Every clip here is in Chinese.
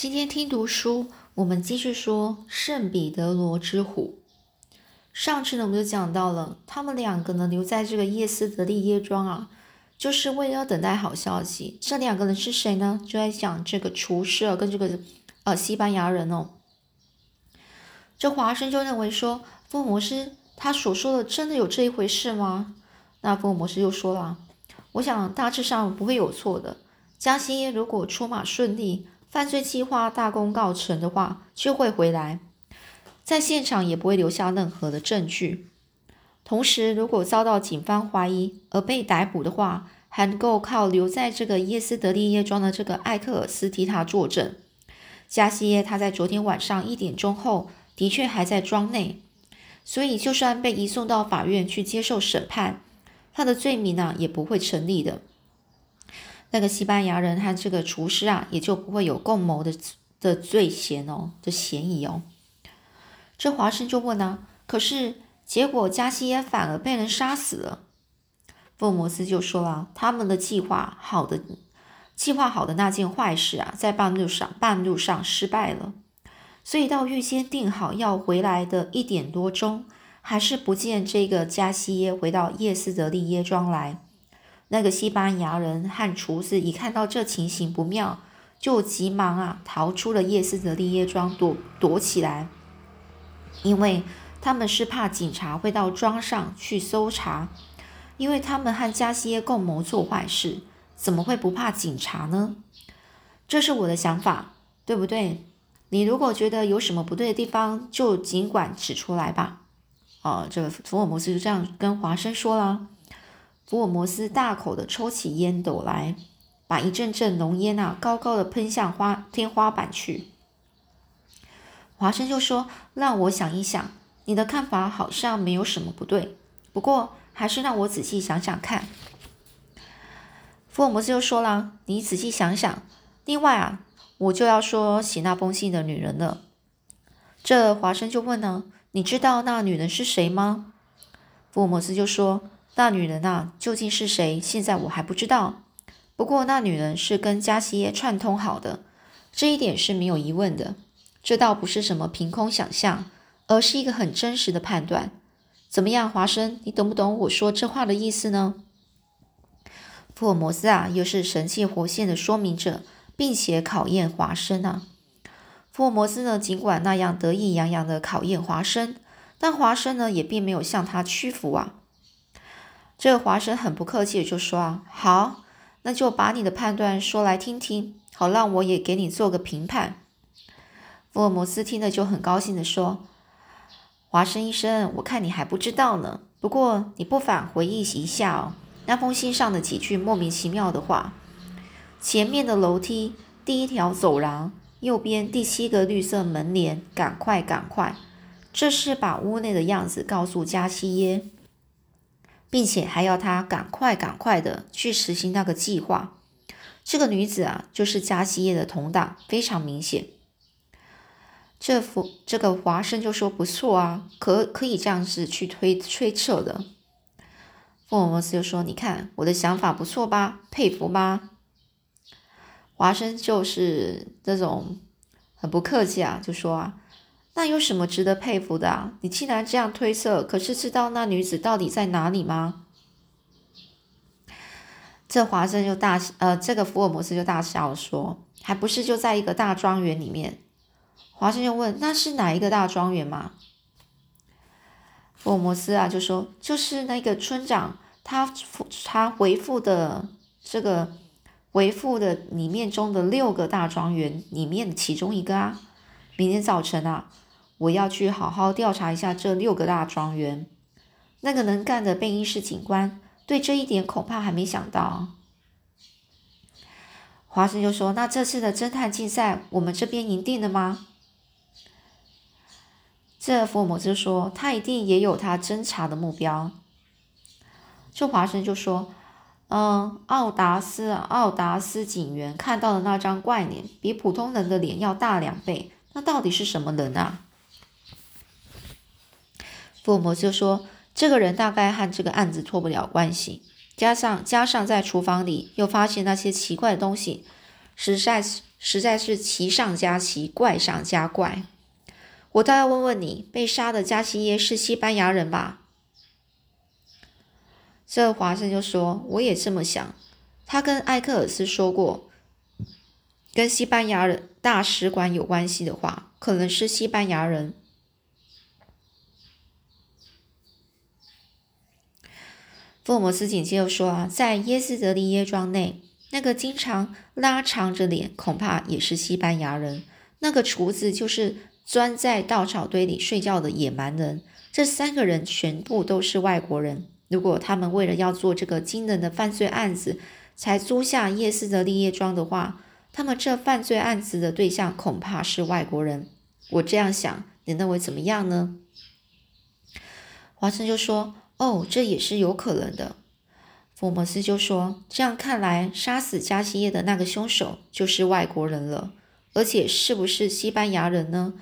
今天听读书，我们继续说圣彼得罗之虎。上次呢，我们就讲到了他们两个呢留在这个叶斯德利耶庄啊，就是为了要等待好消息。这两个人是谁呢？就在讲这个厨师跟这个呃西班牙人哦。这华生就认为说，福尔摩斯他所说的真的有这一回事吗？那福尔摩斯又说了，我想大致上不会有错的。加西耶如果出马顺利，犯罪计划大功告成的话，就会回来，在现场也不会留下任何的证据。同时，如果遭到警方怀疑而被逮捕的话，还能够靠留在这个耶斯德利耶庄的这个艾克尔斯替他作证。加西耶他在昨天晚上一点钟后。的确还在庄内，所以就算被移送到法院去接受审判，他的罪名呢也不会成立的。那个西班牙人和这个厨师啊，也就不会有共谋的的罪嫌哦的嫌疑哦。这华生就问呢，可是结果加西耶反而被人杀死了。福尔摩斯就说了，他们的计划好的计划好的那件坏事啊，在半路上半路上失败了。所以到预先定好要回来的一点多钟，还是不见这个加西耶回到叶斯德利耶庄来。那个西班牙人和厨子一看到这情形不妙，就急忙啊逃出了夜斯德利耶庄躲躲起来，因为他们是怕警察会到庄上去搜查，因为他们和加西耶共谋做坏事，怎么会不怕警察呢？这是我的想法，对不对？你如果觉得有什么不对的地方，就尽管指出来吧。哦，这个福尔摩斯就这样跟华生说了。福尔摩斯大口的抽起烟斗来，把一阵阵浓烟啊高高的喷向花天花板去。华生就说：“让我想一想，你的看法好像没有什么不对，不过还是让我仔细想想看。”福尔摩斯就说了：“你仔细想想，另外啊。”我就要说写那封信的女人了。这华生就问呢：“你知道那女人是谁吗？”福尔摩斯就说：“那女人啊，究竟是谁？现在我还不知道。不过那女人是跟加西耶串通好的，这一点是没有疑问的。这倒不是什么凭空想象，而是一个很真实的判断。怎么样，华生，你懂不懂我说这话的意思呢？”福尔摩斯啊，又是神气活现的说明者。并且考验华生啊，福尔摩斯呢，尽管那样得意洋洋的考验华生，但华生呢也并没有向他屈服啊。这个华生很不客气的就说，好，那就把你的判断说来听听，好让我也给你做个评判。福尔摩斯听了就很高兴的说，华生医生，我看你还不知道呢，不过你不妨回忆一下哦，那封信上的几句莫名其妙的话。前面的楼梯，第一条走廊，右边第七个绿色门帘。赶快，赶快！这是把屋内的样子告诉加西耶，并且还要他赶快、赶快的去实行那个计划。这个女子啊，就是加西耶的同党，非常明显。这幅这个华生就说不错啊，可可以这样子去推推测的。福尔摩斯就说：“你看我的想法不错吧？佩服吧？”华生就是这种很不客气啊，就说啊，那有什么值得佩服的啊？你既然这样推测，可是知道那女子到底在哪里吗？这华生就大呃，这个福尔摩斯就大笑说，还不是就在一个大庄园里面。华生就问，那是哪一个大庄园吗？福尔摩斯啊就说，就是那个村长他他回复的这个。回复的里面中的六个大庄园里面其中一个啊，明天早晨啊，我要去好好调查一下这六个大庄园。那个能干的贝因士警官对这一点恐怕还没想到。华生就说：“那这次的侦探竞赛，我们这边赢定了吗？”这福尔摩斯说：“他一定也有他侦查的目标。”这华生就说。嗯，奥达斯，奥达斯警员看到的那张怪脸，比普通人的脸要大两倍。那到底是什么人啊？福尔摩斯说：“这个人大概和这个案子脱不了关系，加上加上在厨房里又发现那些奇怪的东西，实在是实在是奇上加奇，怪上加怪。我倒要问问你，被杀的加西耶是西班牙人吧？这华生就说：“我也这么想。他跟艾克尔斯说过，跟西班牙人大使馆有关系的话，可能是西班牙人。”福尔摩斯紧接着说：“啊，在耶斯德利耶庄内，那个经常拉长着脸，恐怕也是西班牙人。那个厨子就是钻在稻草堆里睡觉的野蛮人。这三个人全部都是外国人。”如果他们为了要做这个惊人的犯罪案子，才租下耶斯的立业庄的话，他们这犯罪案子的对象恐怕是外国人。我这样想，你认为怎么样呢？华生就说：“哦，这也是有可能的。”福摩斯就说：“这样看来，杀死加西耶的那个凶手就是外国人了，而且是不是西班牙人呢？”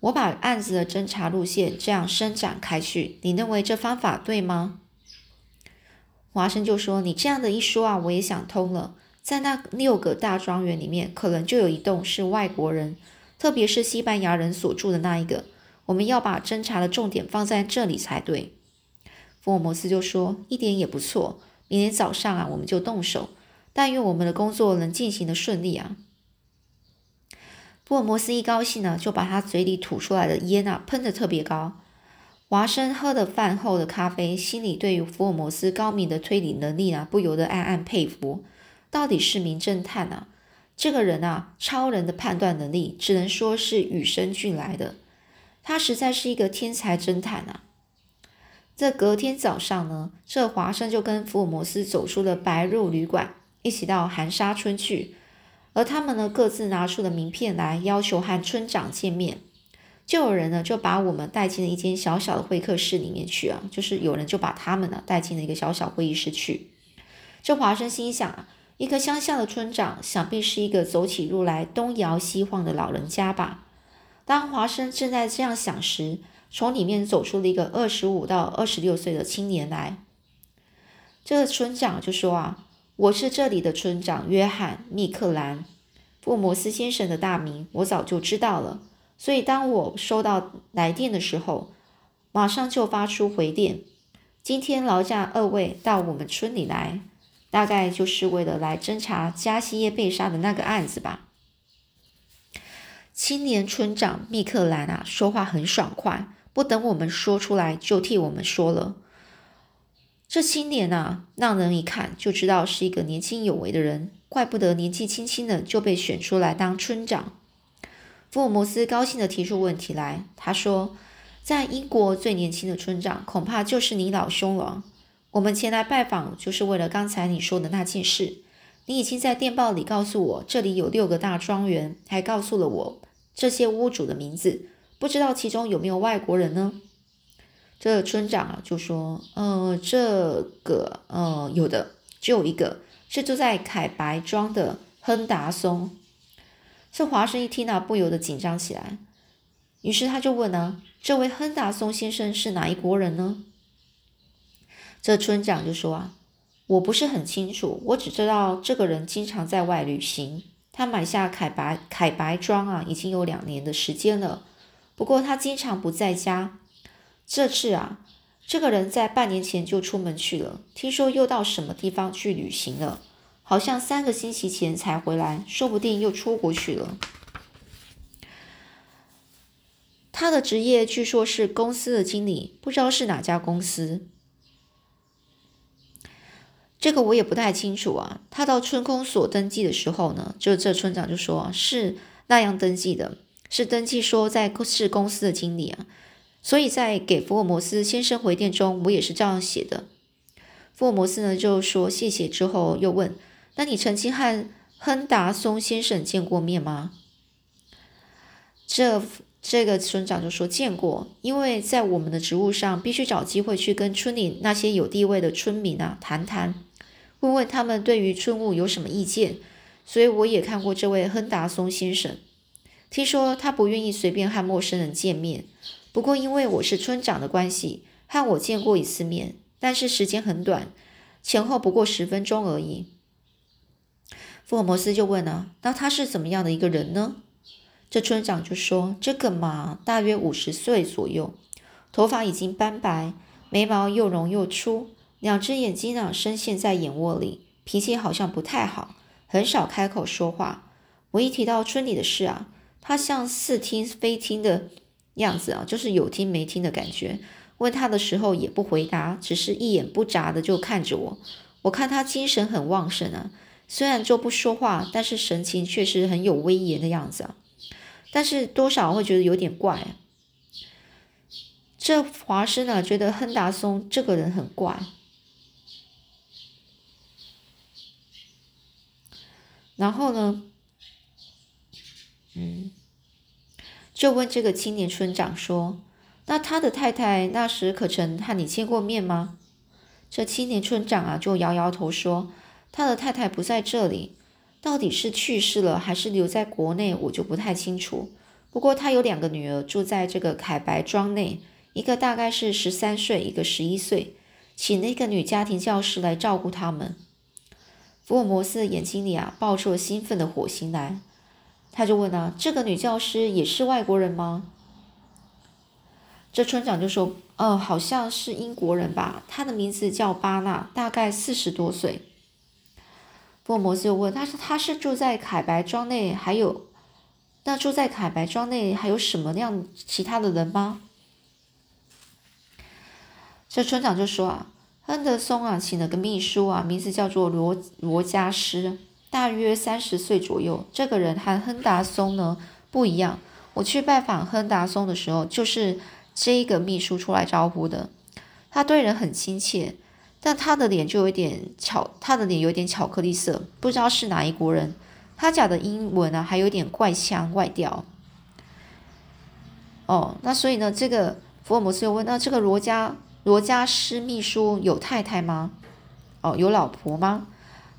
我把案子的侦查路线这样伸展开去，你认为这方法对吗？华生就说：“你这样的一说啊，我也想通了。在那六个大庄园里面，可能就有一栋是外国人，特别是西班牙人所住的那一个。我们要把侦查的重点放在这里才对。”福尔摩斯就说：“一点也不错。明天早上啊，我们就动手。但愿我们的工作能进行的顺利啊。”福尔摩斯一高兴呢，就把他嘴里吐出来的烟啊喷得特别高。华生喝了饭后的咖啡，心里对于福尔摩斯高明的推理能力啊，不由得暗暗佩服。到底是名侦探啊，这个人啊，超人的判断能力，只能说是与生俱来的。他实在是一个天才侦探啊！这隔天早上呢，这华生就跟福尔摩斯走出了白鹿旅馆，一起到寒沙村去。而他们呢，各自拿出了名片来，要求和村长见面。就有人呢，就把我们带进了一间小小的会客室里面去啊，就是有人就把他们呢带进了一个小小会议室去。这华生心想啊，一个乡下的村长，想必是一个走起路来东摇西晃的老人家吧。当华生正在这样想时，从里面走出了一个二十五到二十六岁的青年来。这个村长就说啊。我是这里的村长约翰·密克兰，福尔摩斯先生的大名我早就知道了，所以当我收到来电的时候，马上就发出回电。今天劳驾二位到我们村里来，大概就是为了来侦查加西耶被杀的那个案子吧。青年村长密克兰啊，说话很爽快，不等我们说出来就替我们说了。这青年啊，让人一看就知道是一个年轻有为的人，怪不得年纪轻轻的就被选出来当村长。福尔摩斯高兴地提出问题来，他说：“在英国最年轻的村长，恐怕就是你老兄了。我们前来拜访，就是为了刚才你说的那件事。你已经在电报里告诉我，这里有六个大庄园，还告诉了我这些屋主的名字，不知道其中有没有外国人呢？”这村长啊就说：“呃，这个呃有的，只有一个是住在凯白庄的亨达松。”这华生一听啊，不由得紧张起来。于是他就问呢：“这位亨达松先生是哪一国人呢？”这村长就说：“啊，我不是很清楚，我只知道这个人经常在外旅行。他买下凯白凯白庄啊，已经有两年的时间了。不过他经常不在家。”这次啊，这个人在半年前就出门去了，听说又到什么地方去旅行了，好像三个星期前才回来，说不定又出国去了。他的职业据说是公司的经理，不知道是哪家公司。这个我也不太清楚啊。他到村公所登记的时候呢，就这村长就说是那样登记的，是登记说在是公司的经理啊。所以在给福尔摩斯先生回电中，我也是这样写的。福尔摩斯呢就说谢谢，之后又问：“那你曾经和亨达松先生见过面吗？”这这个村长就说见过，因为在我们的职务上，必须找机会去跟村里那些有地位的村民啊谈谈，问问他们对于村务有什么意见，所以我也看过这位亨达松先生。听说他不愿意随便和陌生人见面。不过，因为我是村长的关系，和我见过一次面，但是时间很短，前后不过十分钟而已。福尔摩斯就问了：“那他是怎么样的一个人呢？”这村长就说：“这个嘛，大约五十岁左右，头发已经斑白，眉毛又浓又粗，两只眼睛呢深陷在眼窝里，脾气好像不太好，很少开口说话。我一提到村里的事啊，他像似听非听的样子啊，就是有听没听的感觉。问他的时候也不回答，只是一眼不眨的就看着我。我看他精神很旺盛啊，虽然就不说话，但是神情却是很有威严的样子啊。”但是多少会觉得有点怪。这华生呢，觉得亨达松这个人很怪。然后呢，嗯，就问这个青年村长说：“那他的太太那时可曾和你见过面吗？”这青年村长啊，就摇摇头说：“他的太太不在这里。”到底是去世了还是留在国内，我就不太清楚。不过他有两个女儿住在这个凯白庄内，一个大概是十三岁，一个十一岁，请那个女家庭教师来照顾他们。福尔摩斯的眼睛里啊爆出了兴奋的火星来，他就问啊：“这个女教师也是外国人吗？”这村长就说：“哦，好像是英国人吧。她的名字叫巴纳，大概四十多岁。”福尔摩斯又问：“他说他是住在凯白庄内，还有那住在凯白庄内还有什么样其他的人吗？”这村长就说：“啊，亨德松啊，请了个秘书啊，名字叫做罗罗加斯，大约三十岁左右。这个人和亨达松呢不一样。我去拜访亨达松的时候，就是这个秘书出来招呼的。他对人很亲切。”但他的脸就有点巧，他的脸有点巧克力色，不知道是哪一国人。他讲的英文啊，还有点怪腔怪调。哦，那所以呢，这个福尔摩斯又问：那这个罗加罗加斯秘书有太太吗？哦，有老婆吗？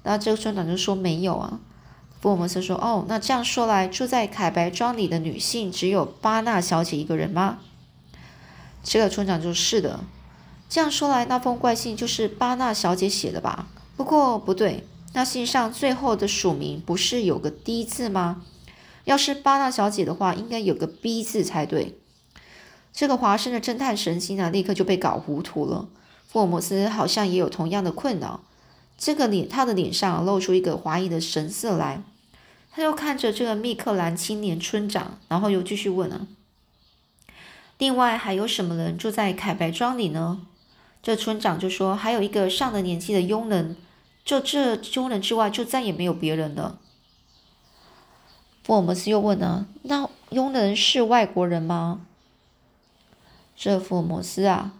那这个村长就说没有啊。福尔摩斯说：哦，那这样说来，住在凯白庄里的女性只有巴纳小姐一个人吗？这个村长就：是的。这样说来，那封怪信就是巴纳小姐写的吧？不过不对，那信上最后的署名不是有个 D 字吗？要是巴纳小姐的话，应该有个 B 字才对。这个华生的侦探神经啊，立刻就被搞糊涂了。福尔摩斯好像也有同样的困扰，这个脸，他的脸上露出一个怀疑的神色来。他又看着这个密克兰青年村长，然后又继续问啊：“另外还有什么人住在凯白庄里呢？”这村长就说：“还有一个上了年纪的佣人，就这佣人之外，就再也没有别人了。”福尔摩斯又问呢：“那佣人是外国人吗？”这福尔摩斯啊，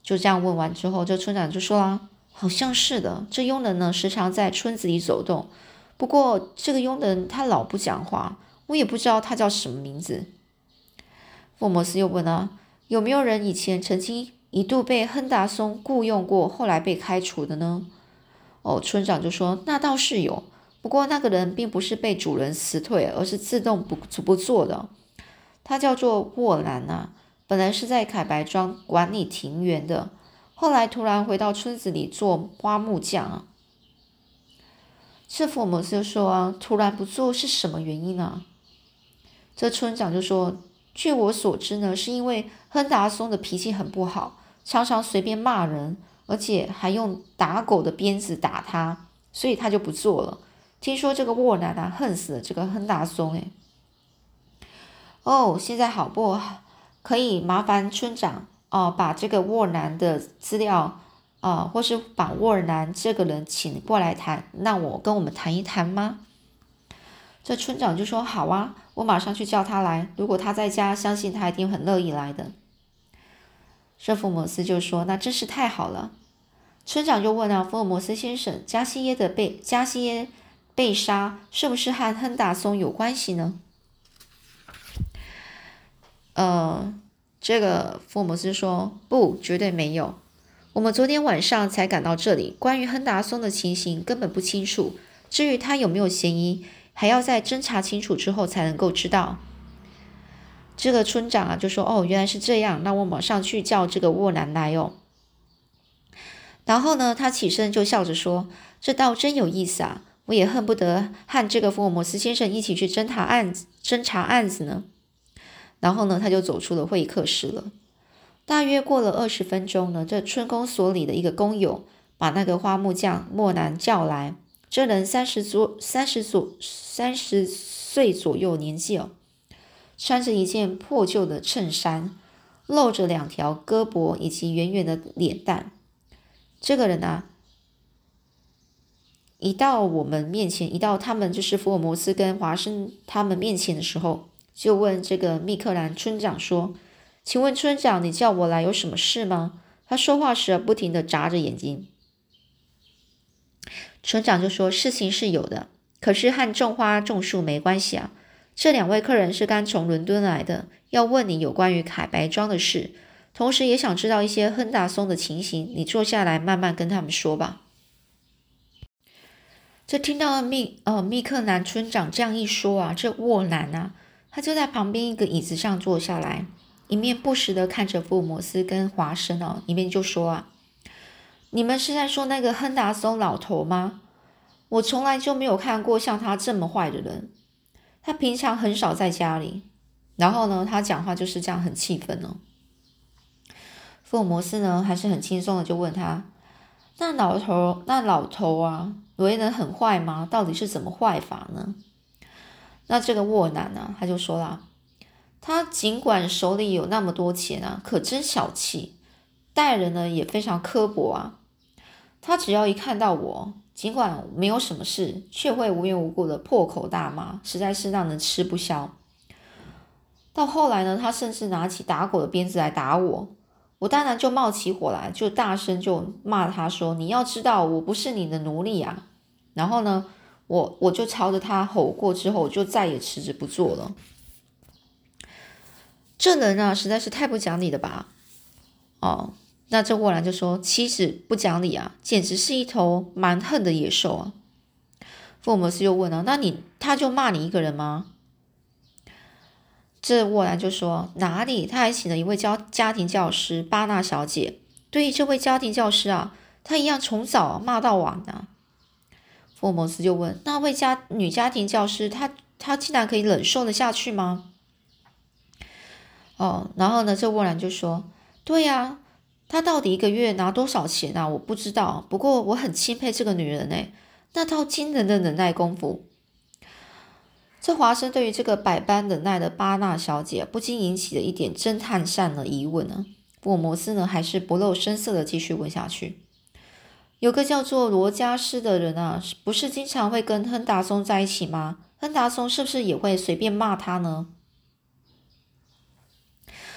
就这样问完之后，这村长就说啦：“好像是的。这佣人呢，时常在村子里走动。不过这个佣人他老不讲话，我也不知道他叫什么名字。”福尔摩斯又问啊：“有没有人以前曾经？”一度被亨达松雇佣过，后来被开除的呢？哦，村长就说那倒是有，不过那个人并不是被主人辞退，而是自动不不做的。他叫做沃兰啊，本来是在凯白庄管理庭园的，后来突然回到村子里做花木匠啊。这福尔摩斯就说啊，突然不做是什么原因呢？这村长就说。据我所知呢，是因为亨达松的脾气很不好，常常随便骂人，而且还用打狗的鞭子打他，所以他就不做了。听说这个沃南啊，恨死了这个亨达松。诶。哦，现在好不？可以麻烦村长哦，把这个沃南的资料啊，或是把沃南这个人请过来谈，让我跟我们谈一谈吗？这村长就说：“好啊，我马上去叫他来。如果他在家，相信他一定很乐意来的。”这福摩斯就说：“那真是太好了。”村长就问啊：“福尔摩斯先生，加西耶的被加西耶被杀，是不是和亨达松有关系呢？”呃，这个福尔摩斯说：“不，绝对没有。我们昨天晚上才赶到这里，关于亨达松的情形根本不清楚。至于他有没有嫌疑？”还要在侦查清楚之后才能够知道。这个村长啊就说：“哦，原来是这样，那我马上去叫这个沃南来哦。”然后呢，他起身就笑着说：“这倒真有意思啊！我也恨不得和这个福尔摩斯先生一起去侦查案子，侦查案子呢。然后呢，他就走出了会客室了。大约过了二十分钟呢，这春宫所里的一个工友把那个花木匠莫南叫来。这人三十左三十左三十岁左右年纪哦，穿着一件破旧的衬衫，露着两条胳膊以及圆圆的脸蛋。这个人啊，一到我们面前，一到他们就是福尔摩斯跟华生他们面前的时候，就问这个密克兰村长说：“请问村长，你叫我来有什么事吗？”他说话时不停的眨着眼睛。村长就说：“事情是有的，可是和种花种树没关系啊。这两位客人是刚从伦敦来的，要问你有关于凯白庄的事，同时也想知道一些亨达松的情形。你坐下来慢慢跟他们说吧。”这听到了密呃密克南村长这样一说啊，这沃南啊，他就在旁边一个椅子上坐下来，一面不时的看着福尔摩斯跟华生哦，一面就说啊。你们是在说那个亨达松老头吗？我从来就没有看过像他这么坏的人。他平常很少在家里，然后呢，他讲话就是这样很气愤哦。福尔摩斯呢还是很轻松的就问他：“那老头，那老头啊，为人很坏吗？到底是怎么坏法呢？”那这个沃南呢，他就说啦：“他尽管手里有那么多钱啊，可真小气。”待人呢也非常刻薄啊！他只要一看到我，尽管没有什么事，却会无缘无故的破口大骂，实在是让人吃不消。到后来呢，他甚至拿起打狗的鞭子来打我，我当然就冒起火来，就大声就骂他说：“你要知道，我不是你的奴隶啊！”然后呢，我我就朝着他吼过之后，我就再也辞职不做了。这人啊，实在是太不讲理了吧？哦。那这沃兰就说：“妻子不讲理啊，简直是一头蛮横的野兽啊！”福尔摩斯又问了：“那你他就骂你一个人吗？”这沃兰就说：“哪里？他还请了一位教家庭教师巴纳小姐。对于这位家庭教师啊，他一样从早骂到晚的。”福尔摩斯就问：“那位家女家庭教师，她她竟然可以忍受得下去吗？”哦，然后呢，这沃兰就说：“对呀。”她到底一个月拿多少钱啊？我不知道。不过我很钦佩这个女人诶，那套惊人的忍耐功夫。这华生对于这个百般忍耐的巴纳小姐，不禁引起了一点侦探上的疑问呢。福尔摩斯呢，还是不露声色的继续问下去。有个叫做罗加斯的人啊，不是经常会跟亨达松在一起吗？亨达松是不是也会随便骂他呢？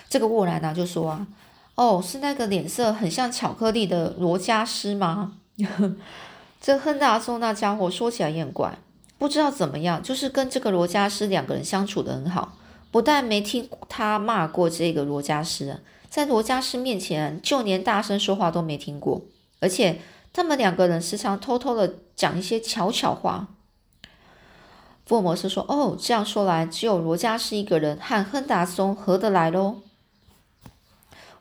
这个沃兰呢就说啊。哦，是那个脸色很像巧克力的罗加斯吗？这亨达松那家伙说起来也很怪，不知道怎么样，就是跟这个罗加斯两个人相处的很好，不但没听他骂过这个罗加斯，在罗加斯面前就连大声说话都没听过，而且他们两个人时常偷偷的讲一些悄悄话。福尔摩斯说：“哦，这样说来，只有罗加斯一个人和亨达松合得来喽。”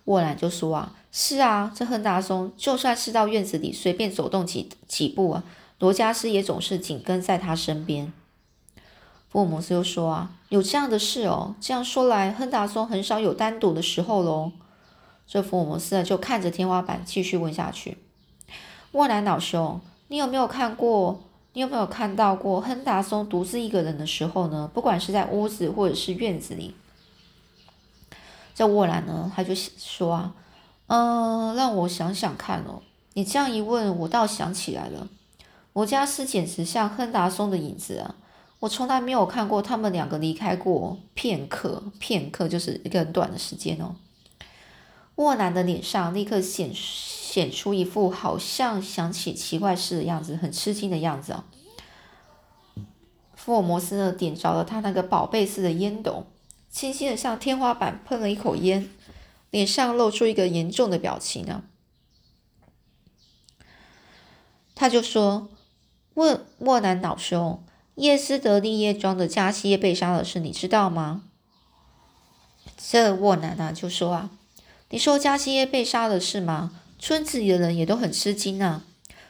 沃兰就说啊，是啊，这亨达松就算是到院子里随便走动几几步啊，罗加斯也总是紧跟在他身边。福尔摩斯又说啊，有这样的事哦。这样说来，亨达松很少有单独的时候喽。这福尔摩斯啊就看着天花板继续问下去。沃南老兄，你有没有看过？你有没有看到过亨达松独自一个人的时候呢？不管是在屋子或者是院子里。这沃兰呢，他就说啊，嗯，让我想想看哦。你这样一问，我倒想起来了，我家是简直像亨达松的影子啊！我从来没有看过他们两个离开过片刻，片刻就是一个很短的时间哦。沃兰的脸上立刻显显出一副好像想起奇怪事的样子，很吃惊的样子啊。福尔摩斯呢，点着了他那个宝贝似的烟斗。轻轻的向天花板喷了一口烟，脸上露出一个严重的表情啊。他就说：“问沃南老兄，叶斯德利叶庄的加西耶被杀了，事你知道吗？”这沃南啊就说：“啊，你说加西耶被杀了事吗？村子里的人也都很吃惊啊，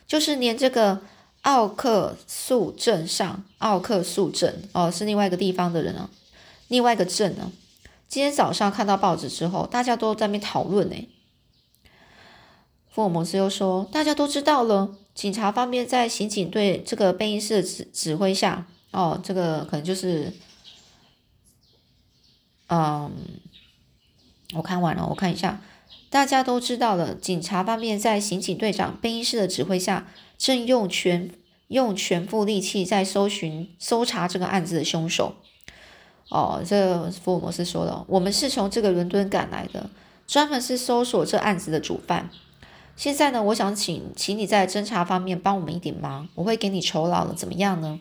就是连这个奥克素镇上，奥克素镇哦，是另外一个地方的人啊，另外一个镇呢。今天早上看到报纸之后，大家都在那边讨论呢。福尔摩斯又说：“大家都知道了，警察方面在刑警队这个贝因斯的指指挥下，哦，这个可能就是，嗯，我看完了，我看一下，大家都知道了，警察方面在刑警队长贝因斯的指挥下，正用全用全副力气在搜寻搜查这个案子的凶手。哦，这福尔摩斯说了，我们是从这个伦敦赶来的，专门是搜索这案子的主犯。”现在呢，我想请请你在侦查方面帮我们一点忙，我会给你酬劳了，怎么样呢？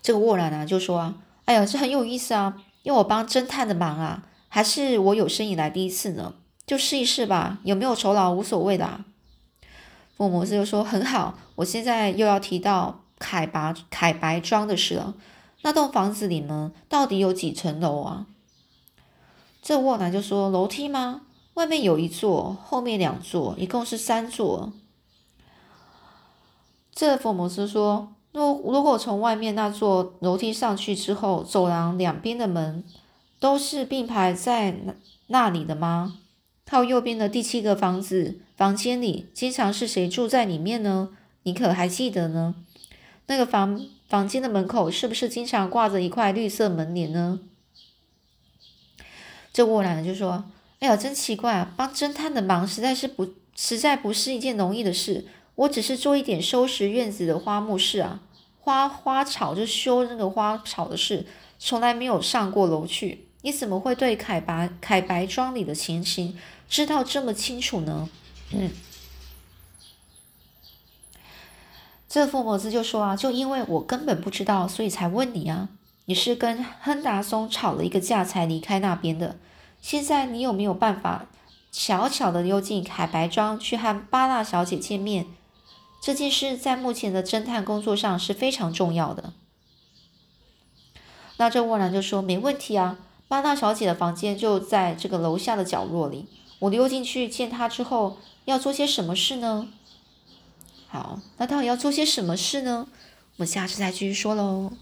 这个沃兰啊就说啊，哎呀，这很有意思啊，因为我帮侦探的忙啊，还是我有生以来第一次呢，就试一试吧，有没有酬劳无所谓的。福尔摩斯就说很好，我现在又要提到凯拔凯白庄的事了，那栋房子里呢，到底有几层楼啊？这沃南就说楼梯吗？外面有一座，后面两座，一共是三座。这福摩斯说：“如如果从外面那座楼梯上去之后，走廊两边的门都是并排在那那里的吗？靠右边的第七个房子房间里，经常是谁住在里面呢？你可还记得呢？那个房房间的门口是不是经常挂着一块绿色门帘呢？”这沃兰就说。哎呀，真奇怪啊！帮侦探的忙实在是不，实在不是一件容易的事。我只是做一点收拾院子的花木事啊，花花草就修那个花草的事，从来没有上过楼去。你怎么会对凯白凯白庄里的情形知道这么清楚呢？嗯，这福摩斯就说啊，就因为我根本不知道，所以才问你啊。你是跟亨达松吵了一个架才离开那边的。现在你有没有办法巧巧的溜进海白庄去和巴纳小姐见面？这件事在目前的侦探工作上是非常重要的。那这沃兰就说：“没问题啊，巴大小姐的房间就在这个楼下的角落里。我溜进去见她之后，要做些什么事呢？”好，那到底要做些什么事呢？我们下次再继续说喽。